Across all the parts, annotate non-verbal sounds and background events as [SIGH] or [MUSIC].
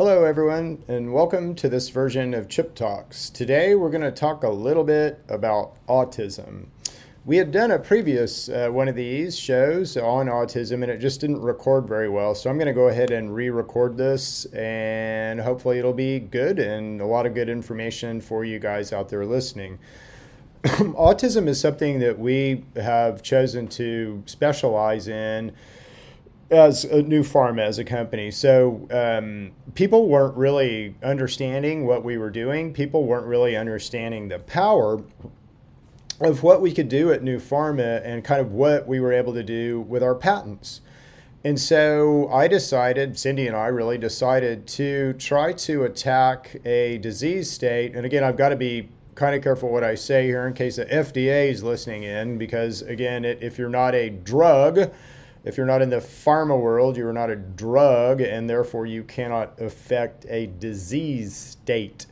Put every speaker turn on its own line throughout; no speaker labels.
Hello, everyone, and welcome to this version of Chip Talks. Today, we're going to talk a little bit about autism. We had done a previous uh, one of these shows on autism, and it just didn't record very well. So I'm going to go ahead and re-record this, and hopefully, it'll be good and a lot of good information for you guys out there listening. [CLEARS THROAT] autism is something that we have chosen to specialize in as a new pharma as a company. So um, people weren't really understanding what we were doing. People weren't really understanding the power of what we could do at New Pharma and kind of what we were able to do with our patents. And so I decided, Cindy and I really decided to try to attack a disease state. And again, I've got to be kind of careful what I say here in case the FDA is listening in, because again, it, if you're not a drug, if you're not in the pharma world, you are not a drug, and therefore you cannot affect a disease state.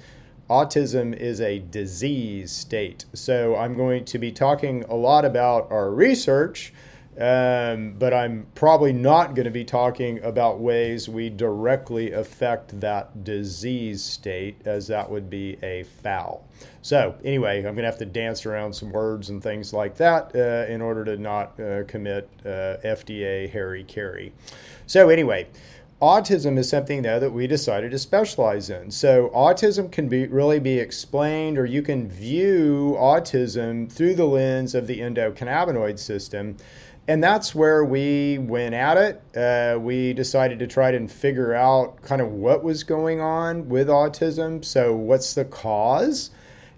Autism is a disease state. So I'm going to be talking a lot about our research um, but I'm probably not going to be talking about ways we directly affect that disease state, as that would be a foul. So, anyway, I'm going to have to dance around some words and things like that uh, in order to not uh, commit uh, FDA Harry Carey. So, anyway, autism is something though that we decided to specialize in so autism can be really be explained or you can view autism through the lens of the endocannabinoid system and that's where we went at it. Uh, we decided to try to figure out kind of what was going on with autism. So, what's the cause?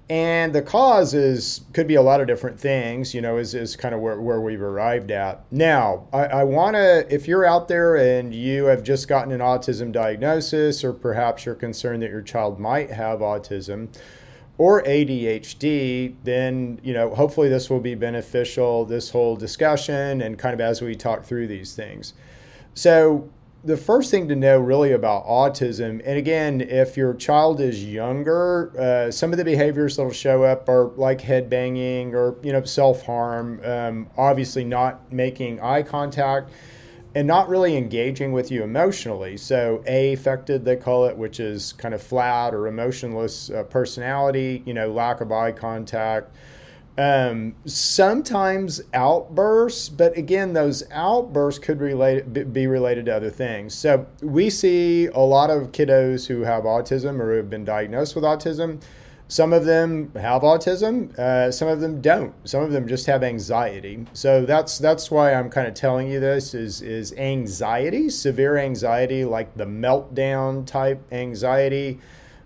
And the cause is could be a lot of different things, you know, is, is kind of where, where we've arrived at. Now, I, I want to, if you're out there and you have just gotten an autism diagnosis, or perhaps you're concerned that your child might have autism, or ADHD, then you know hopefully this will be beneficial. This whole discussion and kind of as we talk through these things. So the first thing to know really about autism, and again, if your child is younger, uh, some of the behaviors that'll show up are like head banging or you know self harm. Um, obviously, not making eye contact and not really engaging with you emotionally. So, A affected, they call it, which is kind of flat or emotionless uh, personality, you know, lack of eye contact. Um, sometimes outbursts, but again, those outbursts could relate, be related to other things. So, we see a lot of kiddos who have autism or who have been diagnosed with autism some of them have autism, uh, some of them don't. Some of them just have anxiety. So that's that's why I'm kind of telling you this is is anxiety, severe anxiety, like the meltdown type anxiety.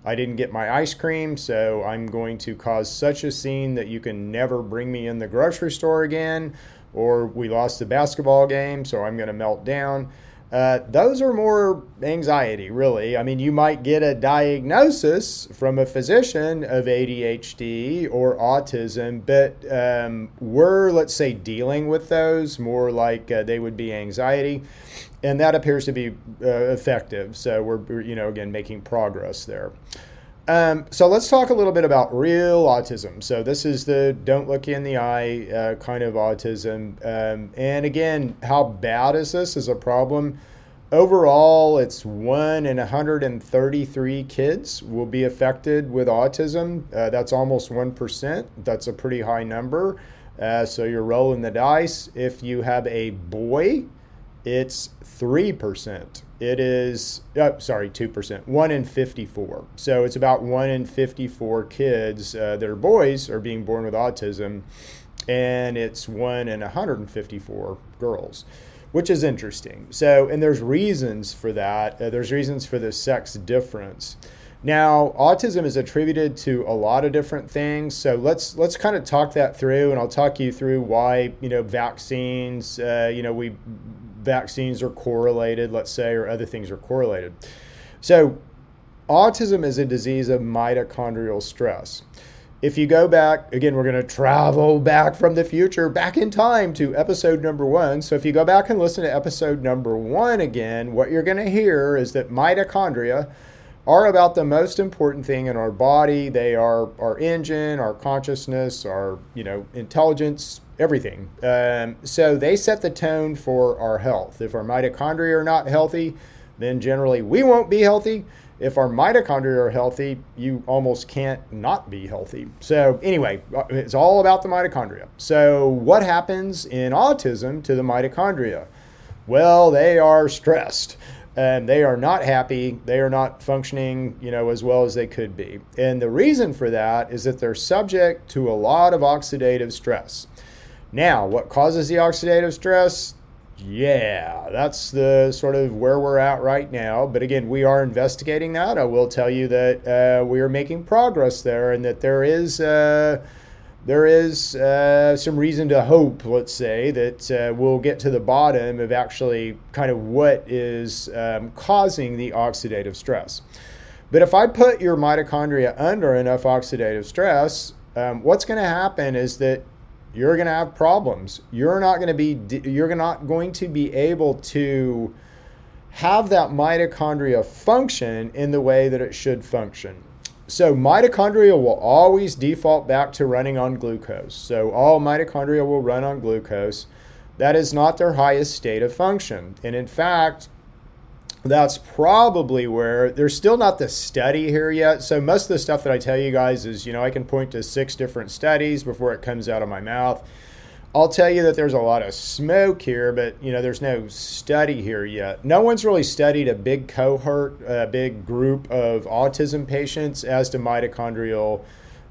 I didn't get my ice cream, so I'm going to cause such a scene that you can never bring me in the grocery store again. Or we lost the basketball game, so I'm going to melt down. Uh, those are more anxiety, really. I mean, you might get a diagnosis from a physician of ADHD or autism, but um, we're, let's say, dealing with those more like uh, they would be anxiety, and that appears to be uh, effective. So we're, you know, again, making progress there. Um, so let's talk a little bit about real autism. So this is the don't look in the eye uh, kind of autism. Um, and again, how bad is this as a problem? Overall, it's one in 133 kids will be affected with autism. Uh, that's almost 1%. That's a pretty high number. Uh, so you're rolling the dice. If you have a boy, it's 3%. It is, oh, sorry, 2%, 1 in 54. So it's about 1 in 54 kids uh, that are boys are being born with autism, and it's 1 in 154 girls, which is interesting. So, and there's reasons for that. Uh, there's reasons for the sex difference. Now, autism is attributed to a lot of different things. So let's let's kind of talk that through, and I'll talk you through why you know vaccines. Uh, you know, we vaccines are correlated, let's say, or other things are correlated. So, autism is a disease of mitochondrial stress. If you go back, again, we're going to travel back from the future, back in time to episode number one. So, if you go back and listen to episode number one again, what you're going to hear is that mitochondria are about the most important thing in our body. They are our engine, our consciousness, our you know intelligence, everything. Um, so they set the tone for our health. If our mitochondria are not healthy, then generally we won't be healthy. If our mitochondria are healthy, you almost can't not be healthy. So, anyway, uh, it's all about the mitochondria. So, what happens in autism to the mitochondria? Well, they are stressed and they are not happy. They are not functioning, you know, as well as they could be. And the reason for that is that they're subject to a lot of oxidative stress. Now, what causes the oxidative stress? Yeah, that's the sort of where we're at right now. But again, we are investigating that. I will tell you that uh, we are making progress there, and that there is. Uh, there is uh, some reason to hope, let's say, that uh, we'll get to the bottom of actually kind of what is um, causing the oxidative stress. But if I put your mitochondria under enough oxidative stress, um, what's going to happen is that you're going to have problems. You're not going to be you're not going to be able to have that mitochondria function in the way that it should function. So mitochondria will always default back to running on glucose. So all mitochondria will run on glucose. That is not their highest state of function. And in fact, that's probably where there's still not the study here yet. So most of the stuff that I tell you guys is, you know, I can point to six different studies before it comes out of my mouth. I'll tell you that there's a lot of smoke here, but you know, there's no study here yet. No one's really studied a big cohort, a big group of autism patients as to mitochondrial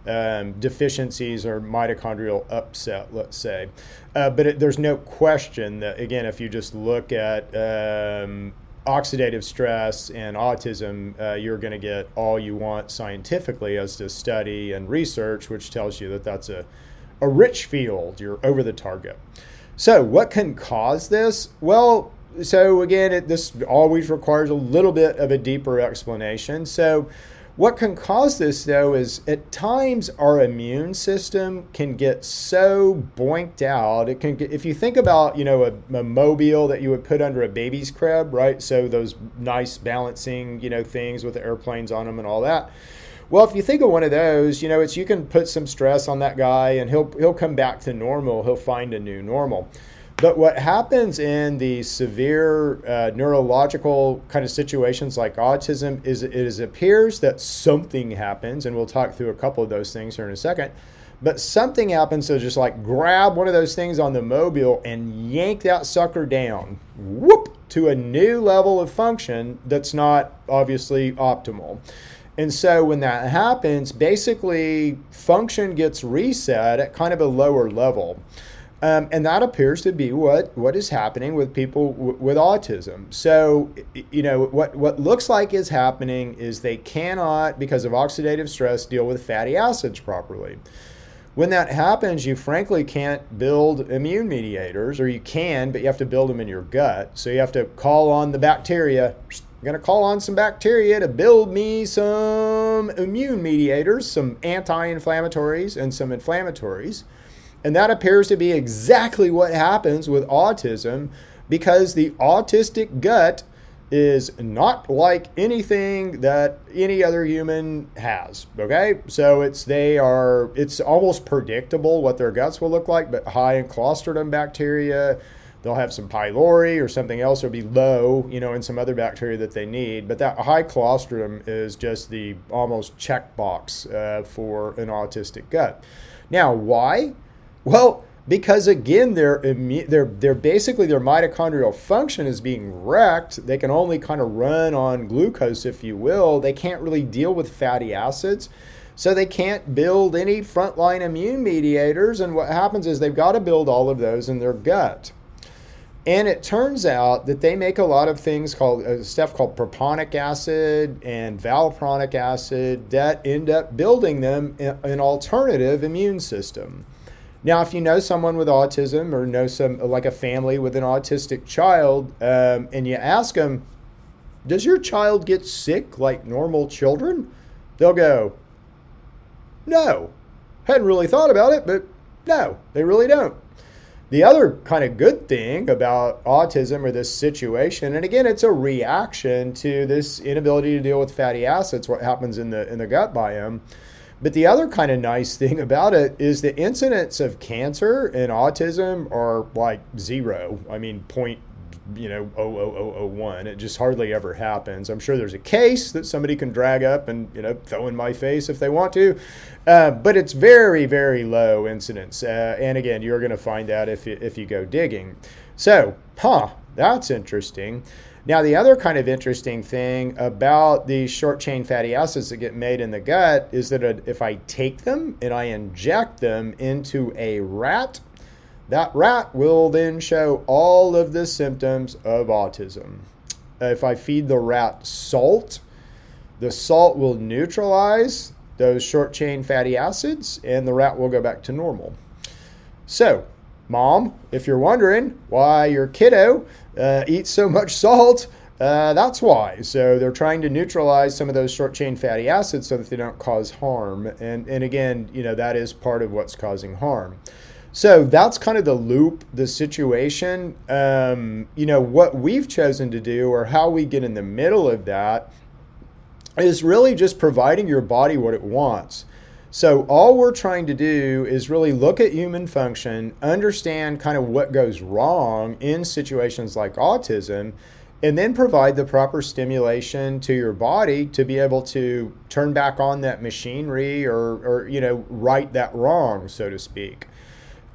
um, deficiencies or mitochondrial upset, let's say. Uh, but it, there's no question that, again, if you just look at um, oxidative stress and autism, uh, you're going to get all you want scientifically as to study and research, which tells you that that's a a rich field, you're over the target. So, what can cause this? Well, so again, it, this always requires a little bit of a deeper explanation. So, what can cause this though is at times our immune system can get so boinked out. It can get, if you think about, you know, a, a, mobile that you would put under a baby's crib, right? So those nice balancing, you know, things with the airplanes on them and all that. Well, if you think of one of those, you know, it's you can put some stress on that guy and he'll he'll come back to normal. He'll find a new normal. But what happens in the severe uh, neurological kind of situations like autism is it is appears that something happens, and we'll talk through a couple of those things here in a second. But something happens to just like grab one of those things on the mobile and yank that sucker down, whoop, to a new level of function that's not obviously optimal. And so when that happens, basically function gets reset at kind of a lower level. Um, and that appears to be what, what is happening with people w- with autism. So, you know, what, what looks like is happening is they cannot, because of oxidative stress, deal with fatty acids properly. When that happens, you frankly can't build immune mediators, or you can, but you have to build them in your gut. So you have to call on the bacteria I'm going to call on some bacteria to build me some immune mediators, some anti inflammatories, and some inflammatories. And that appears to be exactly what happens with autism because the autistic gut is not like anything that any other human has okay so it's they are it's almost predictable what their guts will look like but high in clostridium bacteria they'll have some pylori or something else or be low, you know, in some other bacteria that they need. But that high clostridium is just the almost checkbox uh, for an autistic gut. Now, why? Well, because again, they're, they're, they're basically their mitochondrial function is being wrecked. They can only kind of run on glucose, if you will. They can't really deal with fatty acids. So they can't build any frontline immune mediators. And what happens is they've got to build all of those in their gut. And it turns out that they make a lot of things called uh, stuff called propionic acid and valproic acid that end up building them an alternative immune system. Now, if you know someone with autism or know some like a family with an autistic child, um, and you ask them, "Does your child get sick like normal children?" They'll go, "No." Hadn't really thought about it, but no, they really don't. The other kind of good thing about autism or this situation, and again, it's a reaction to this inability to deal with fatty acids, what happens in the in the gut biome. But the other kind of nice thing about it is the incidence of cancer and autism are like zero. I mean, point you know 00001. It just hardly ever happens. I'm sure there's a case that somebody can drag up and you know throw in my face if they want to, uh, but it's very very low incidence. Uh, and again, you're going to find that if you, if you go digging. So, huh, that's interesting. Now, the other kind of interesting thing about these short chain fatty acids that get made in the gut is that if I take them and I inject them into a rat, that rat will then show all of the symptoms of autism. If I feed the rat salt, the salt will neutralize those short chain fatty acids and the rat will go back to normal. So, mom, if you're wondering why your kiddo uh, eats so much salt, uh, that's why. So they're trying to neutralize some of those short chain fatty acids so that they don't cause harm. And, and again, you know, that is part of what's causing harm. So that's kind of the loop, the situation. Um, you know, what we've chosen to do or how we get in the middle of that is really just providing your body what it wants. So, all we're trying to do is really look at human function, understand kind of what goes wrong in situations like autism, and then provide the proper stimulation to your body to be able to turn back on that machinery or, or you know, right that wrong, so to speak.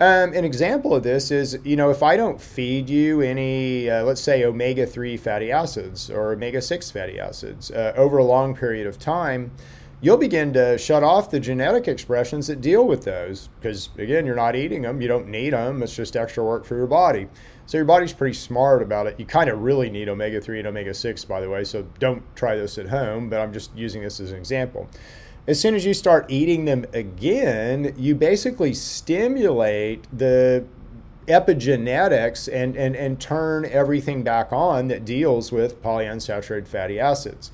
Um, an example of this is, you know, if I don't feed you any, uh, let's say, omega 3 fatty acids or omega 6 fatty acids uh, over a long period of time, you'll begin to shut off the genetic expressions that deal with those because again you're not eating them you don't need them it's just extra work for your body. So your body's pretty smart about it. You kind of really need omega-3 and omega-6 by the way so don't try this at home but i'm just using this as an example. As soon as you start eating them again you basically stimulate the epigenetics and, and, and turn everything back on that deals with polyunsaturated fatty acids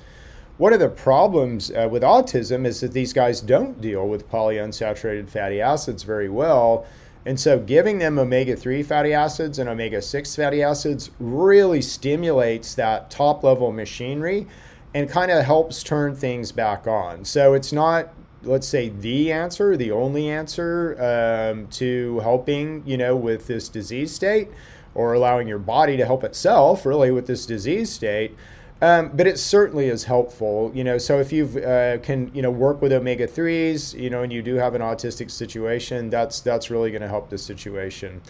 one of the problems uh, with autism is that these guys don't deal with polyunsaturated fatty acids very well. And so, giving them omega 3 fatty acids and omega 6 fatty acids really stimulates that top level machinery and kind of helps turn things back on. So, it's not, let's say, the answer, the only answer um, to helping, you know, with this disease state or allowing your body to help itself really with this disease state. Um, but it certainly is helpful, you know. So if you uh, can, you know, work with omega threes, you know, and you do have an autistic situation, that's that's really going to help the situation.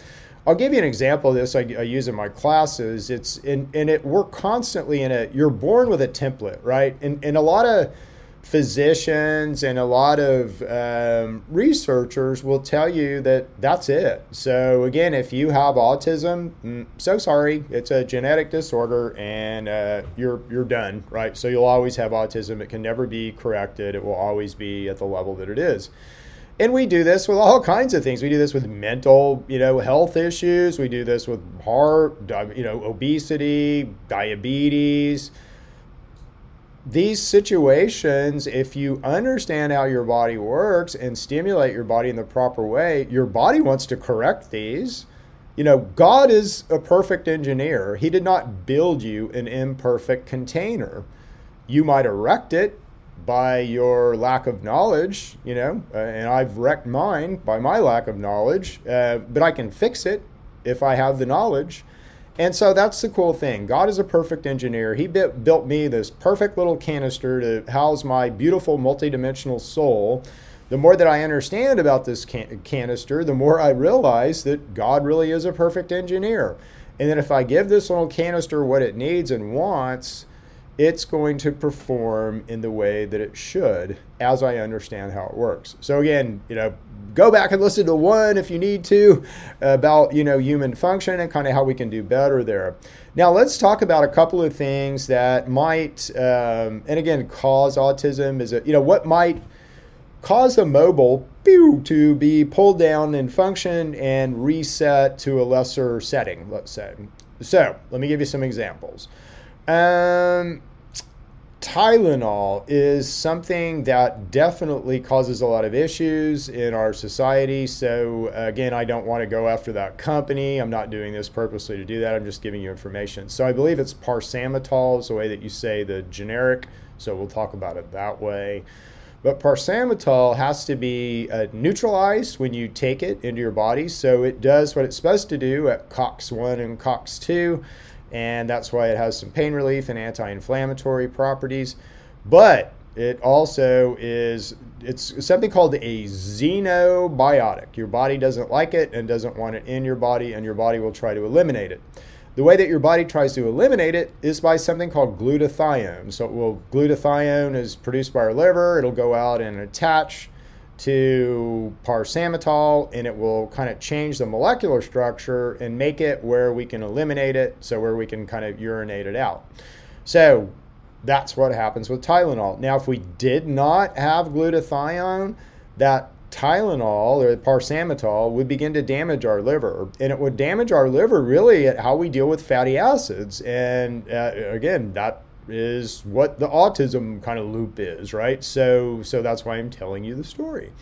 I'll give you an example of this I, I use in my classes. It's in, and it we're constantly in a. You're born with a template, right? And and a lot of physicians and a lot of um, researchers will tell you that that's it. So, again, if you have autism, mm, so sorry, it's a genetic disorder and uh, you're, you're done, right? So, you'll always have autism. It can never be corrected, it will always be at the level that it is. And we do this with all kinds of things. We do this with mental, you know, health issues. We do this with heart, you know, obesity, diabetes, these situations, if you understand how your body works and stimulate your body in the proper way, your body wants to correct these. You know, God is a perfect engineer. He did not build you an imperfect container. You might erect it by your lack of knowledge, you know, uh, and I've wrecked mine by my lack of knowledge, uh, but I can fix it if I have the knowledge. And so that's the cool thing. God is a perfect engineer. He built me this perfect little canister to house my beautiful multidimensional soul. The more that I understand about this can- canister, the more I realize that God really is a perfect engineer. And then if I give this little canister what it needs and wants, it's going to perform in the way that it should as I understand how it works. So again, you know, go back and listen to one if you need to about, you know, human function and kind of how we can do better there. Now let's talk about a couple of things that might, um, and again, cause autism is, a, you know, what might cause the mobile pew, to be pulled down in function and reset to a lesser setting, let's say. So let me give you some examples. Um, Tylenol is something that definitely causes a lot of issues in our society. So, again, I don't want to go after that company. I'm not doing this purposely to do that. I'm just giving you information. So, I believe it's parsamitol, is the way that you say the generic. So, we'll talk about it that way. But parsamitol has to be uh, neutralized when you take it into your body. So, it does what it's supposed to do at COX 1 and COX 2 and that's why it has some pain relief and anti-inflammatory properties. But it also is it's something called a xenobiotic. Your body doesn't like it and doesn't want it in your body, and your body will try to eliminate it. The way that your body tries to eliminate it is by something called glutathione. So, will glutathione is produced by our liver. It'll go out and attach to paracetamol, and it will kind of change the molecular structure and make it where we can eliminate it. So, where we can kind of urinate it out. So, that's what happens with Tylenol. Now, if we did not have glutathione, that Tylenol or paracetamol would begin to damage our liver, and it would damage our liver really at how we deal with fatty acids. And uh, again, that is what the autism kind of loop is, right? So, so that's why I'm telling you the story.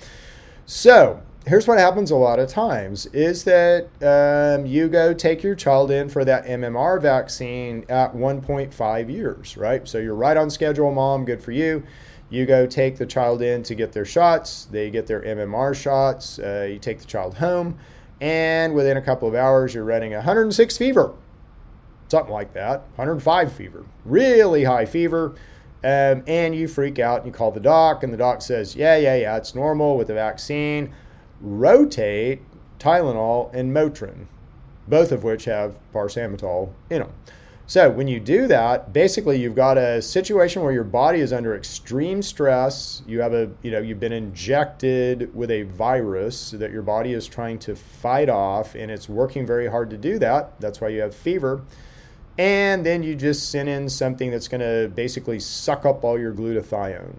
So, here's what happens a lot of times is that um, you go take your child in for that MMR vaccine at 1.5 years, right? So you're right on schedule, mom. Good for you. You go take the child in to get their shots. They get their MMR shots. Uh, you take the child home, and within a couple of hours, you're running 106 fever, something like that, 105 fever, really high fever. Um, and you freak out and you call the doc, and the doc says, Yeah, yeah, yeah, it's normal with the vaccine rotate Tylenol and Motrin, both of which have paracetamol in them. So when you do that, basically you've got a situation where your body is under extreme stress. You have a, you know, you've been injected with a virus that your body is trying to fight off and it's working very hard to do that. That's why you have fever. And then you just send in something that's going to basically suck up all your glutathione.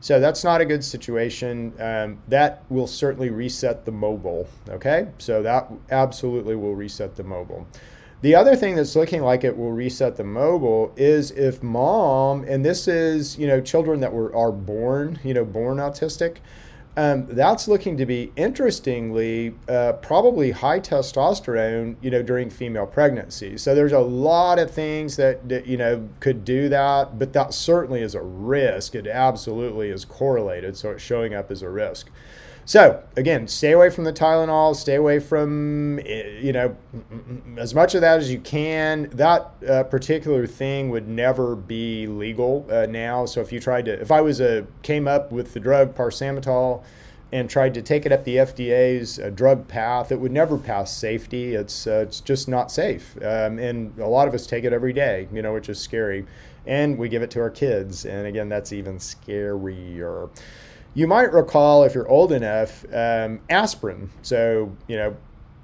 So that's not a good situation. Um, that will certainly reset the mobile. Okay, so that absolutely will reset the mobile. The other thing that's looking like it will reset the mobile is if mom, and this is you know children that were are born you know born autistic, um, that's looking to be interestingly uh, probably high testosterone you know during female pregnancy. So there's a lot of things that, that you know could do that but that certainly is a risk. It absolutely is correlated so it's showing up as a risk so again, stay away from the Tylenol. Stay away from eh, you know as much of that as you can. That uh, particular thing would never be legal uh, now. So if you tried to, if I was a came up with the drug paracetamol and tried to take it up the FDA's uh, drug path, it would never pass safety. It's uh, it's just not safe, um, and a lot of us take it every day. You know, which is scary, and we give it to our kids, and again, that's even scarier. You might recall, if you're old enough, um, aspirin. So, you know,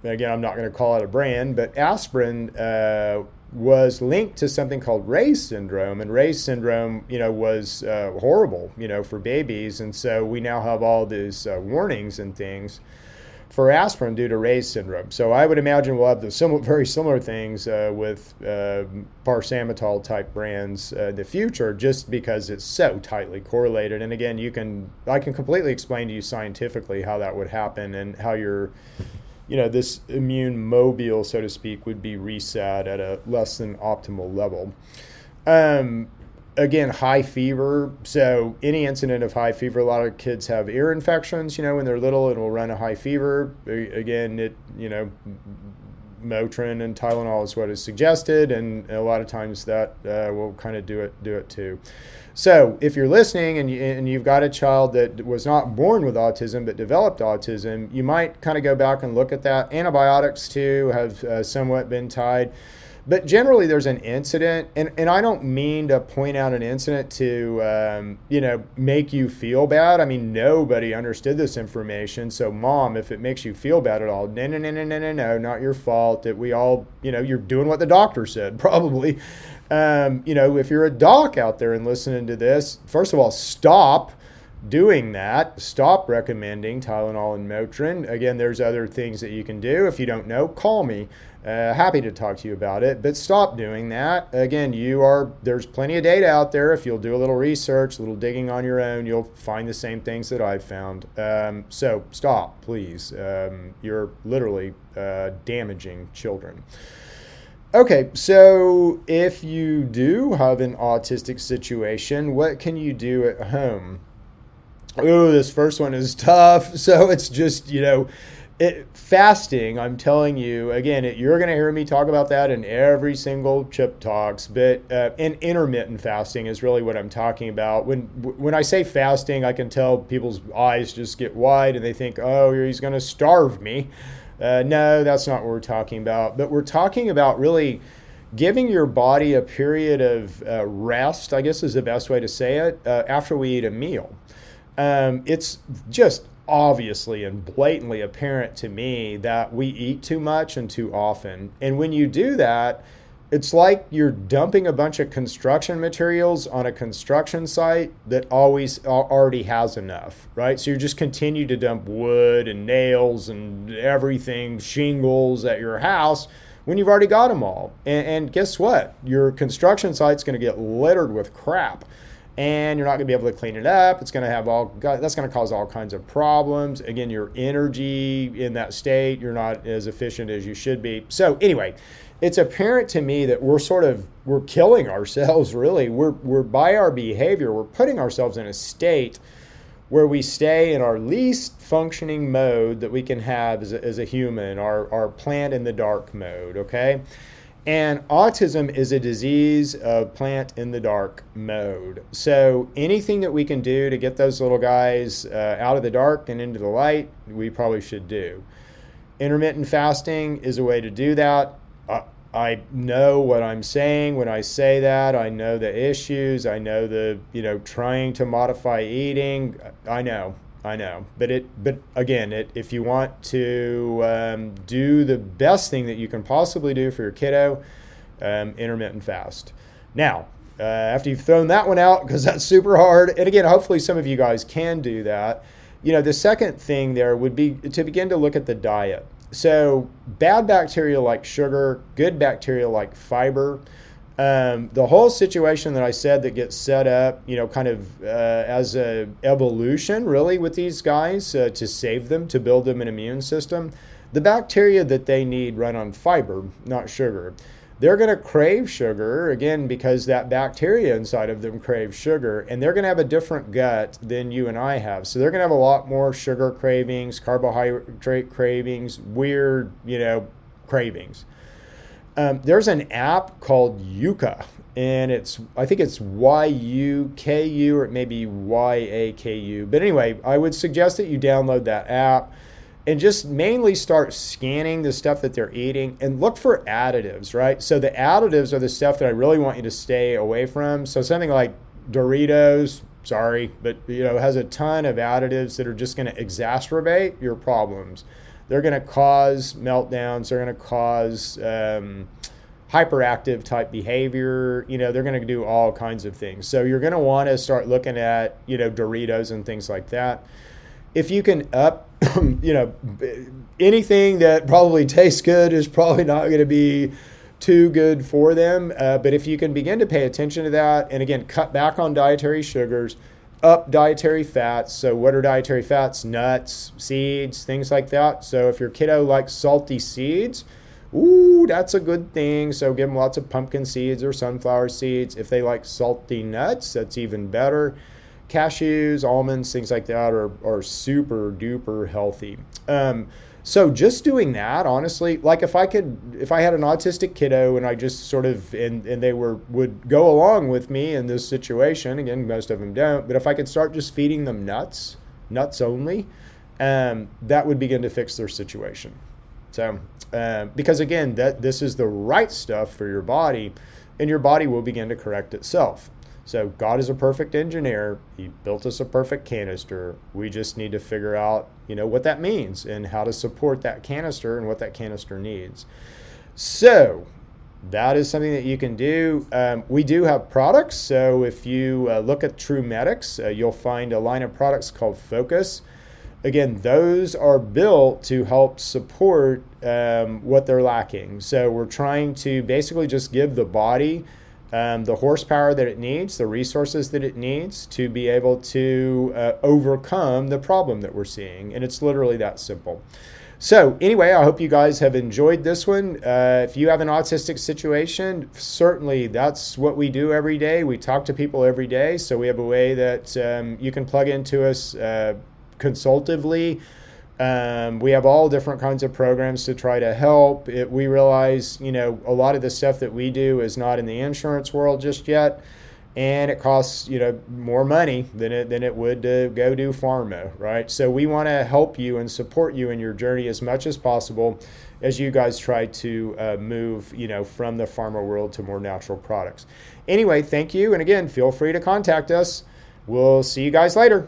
again, I'm not going to call it a brand, but aspirin uh, was linked to something called Reye's syndrome, and Reye's syndrome, you know, was uh, horrible, you know, for babies, and so we now have all these uh, warnings and things for aspirin due to Reye's syndrome. So I would imagine we'll have the similar, very similar things uh, with uh, type brands uh, in the future, just because it's so tightly correlated. And again, you can I can completely explain to you scientifically how that would happen and how your you know this immune mobile, so to speak, would be reset at a less than optimal level. Um, again, high fever. So any incident of high fever, a lot of kids have ear infections. You know, when they're little, it will run a high fever. Again, it you know, Motrin and Tylenol is what is suggested, and a lot of times that uh, will kind of do it do it too. So if you're listening and, you, and you've got a child that was not born with autism but developed autism, you might kind of go back and look at that. Antibiotics too have uh, somewhat been tied but generally there's an incident and, and i don't mean to point out an incident to um, you know make you feel bad i mean nobody understood this information so mom if it makes you feel bad at all no no no no no no no not your fault that we all you know you're doing what the doctor said [LAUGHS] probably um, you know if you're a doc out there and listening to this first of all stop doing that, stop recommending Tylenol and Motrin. Again, there's other things that you can do. If you don't know, call me. Uh, happy to talk to you about it, but stop doing that. Again, you are there's plenty of data out there. If you'll do a little research, a little digging on your own, you'll find the same things that I've found. Um, so stop, please. Um, you're literally uh, damaging children. Okay, so if you do have an autistic situation, what can you do at home? Oh, this first one is [LAUGHS] tough. So it's just, you know, it, fasting, I'm telling you, again, it, you're going to hear me talk about that in every single chip talks, but uh, and intermittent fasting is really what I'm talking about. When when I say fasting, I can tell people's eyes just get wide and they think, oh, he's going to starve me. Uh, no, that's not what we're talking about. But we're talking about really giving your body a period of uh, rest, I guess is the best way to say it, uh, after we eat a meal. Um, it's just obviously and blatantly apparent to me that we eat too much and too often. And when you do that, it's like you're dumping a bunch of construction materials on a construction site that always already has enough, right? So you just continue to dump wood and nails and everything, shingles at your house when you've already got them all. And, and guess what? Your construction site's going to get littered with crap and you're not going to be able to clean it up. It's going to have all that's going to cause all kinds of problems. Again, your energy in that state, you're not as efficient as you should be. So anyway, it's apparent to me that we're sort of we're killing ourselves really. We're we're by our behavior, we're putting ourselves in a state where we stay in our least functioning mode that we can have as a, as a human, our, our plant in the dark mode, okay? And autism is a disease of plant in the dark mode. So anything that we can do to get those little guys uh, out of the dark and into the light, we probably should do. Intermittent fasting is a way to do that. I know what I'm saying when I say that. I know the issues. I know the, you know, trying to modify eating. I know. I know, but it, but again, it, if you want to um, do the best thing that you can possibly do for your kiddo, um, intermittent fast. Now, uh, after you've thrown that one out, because that's super hard, and again, hopefully some of you guys can do that. You know, the second thing there would be to begin to look at the diet. So, bad bacteria like sugar, good bacteria like fiber. Um, the whole situation that I said that gets set up, you know, kind of uh, as a evolution, really, with these guys uh, to save them, to build them an immune system. The bacteria that they need run on fiber, not sugar. They're going to crave sugar again because that bacteria inside of them craves sugar, and they're going to have a different gut than you and I have. So they're going to have a lot more sugar cravings, carbohydrate cravings, weird, you know, cravings. Um, there's an app called Yuka, and it's I think it's Y U K U or it may be Y A K U. But anyway, I would suggest that you download that app and just mainly start scanning the stuff that they're eating and look for additives, right? So the additives are the stuff that I really want you to stay away from. So something like Doritos, sorry, but you know, has a ton of additives that are just going to exacerbate your problems. They're going to cause meltdowns. They're going to cause um, hyperactive type behavior. You know, they're going to do all kinds of things. So you're going to want to start looking at, you know, Doritos and things like that. If you can up, [COUGHS] you know, anything that probably tastes good is probably not going to be too good for them. Uh, but if you can begin to pay attention to that, and again, cut back on dietary sugars, up dietary fats. So, what are dietary fats? Nuts, seeds, things like that. So, if your kiddo likes salty seeds, ooh, that's a good thing. So, give them lots of pumpkin seeds or sunflower seeds. If they like salty nuts, that's even better. Cashews, almonds, things like that are, are super duper healthy. Um, so just doing that, honestly, like if I could, if I had an autistic kiddo and I just sort of, and, and they were, would go along with me in this situation, again, most of them don't, but if I could start just feeding them nuts, nuts only, um, that would begin to fix their situation. So, uh, because again, that this is the right stuff for your body, and your body will begin to correct itself. So God is a perfect engineer. He built us a perfect canister. We just need to figure out, you know, what that means and how to support that canister and what that canister needs. So that is something that you can do. Um, we do have products. So if you uh, look at TrueMedX, uh, you'll find a line of products called Focus. Again, those are built to help support um, what they're lacking. So we're trying to basically just give the body um, the horsepower that it needs, the resources that it needs to be able to uh, overcome the problem that we're seeing. And it's literally that simple. So, anyway, I hope you guys have enjoyed this one. Uh, if you have an autistic situation, certainly that's what we do every day. We talk to people every day. So, we have a way that um, you can plug into us uh, consultatively Um, we have all different kinds of programs to try to help. It, we realize, you know, a lot of the stuff that we do is not in the insurance world just yet, and it costs, you know, more money than it than it would to go do pharma, right? So we want to help you and support you in your journey as much as possible as you guys try to uh, move, you know, from the pharma world to more natural products. Anyway, thank you, and again, feel free to contact us. We'll see you guys later.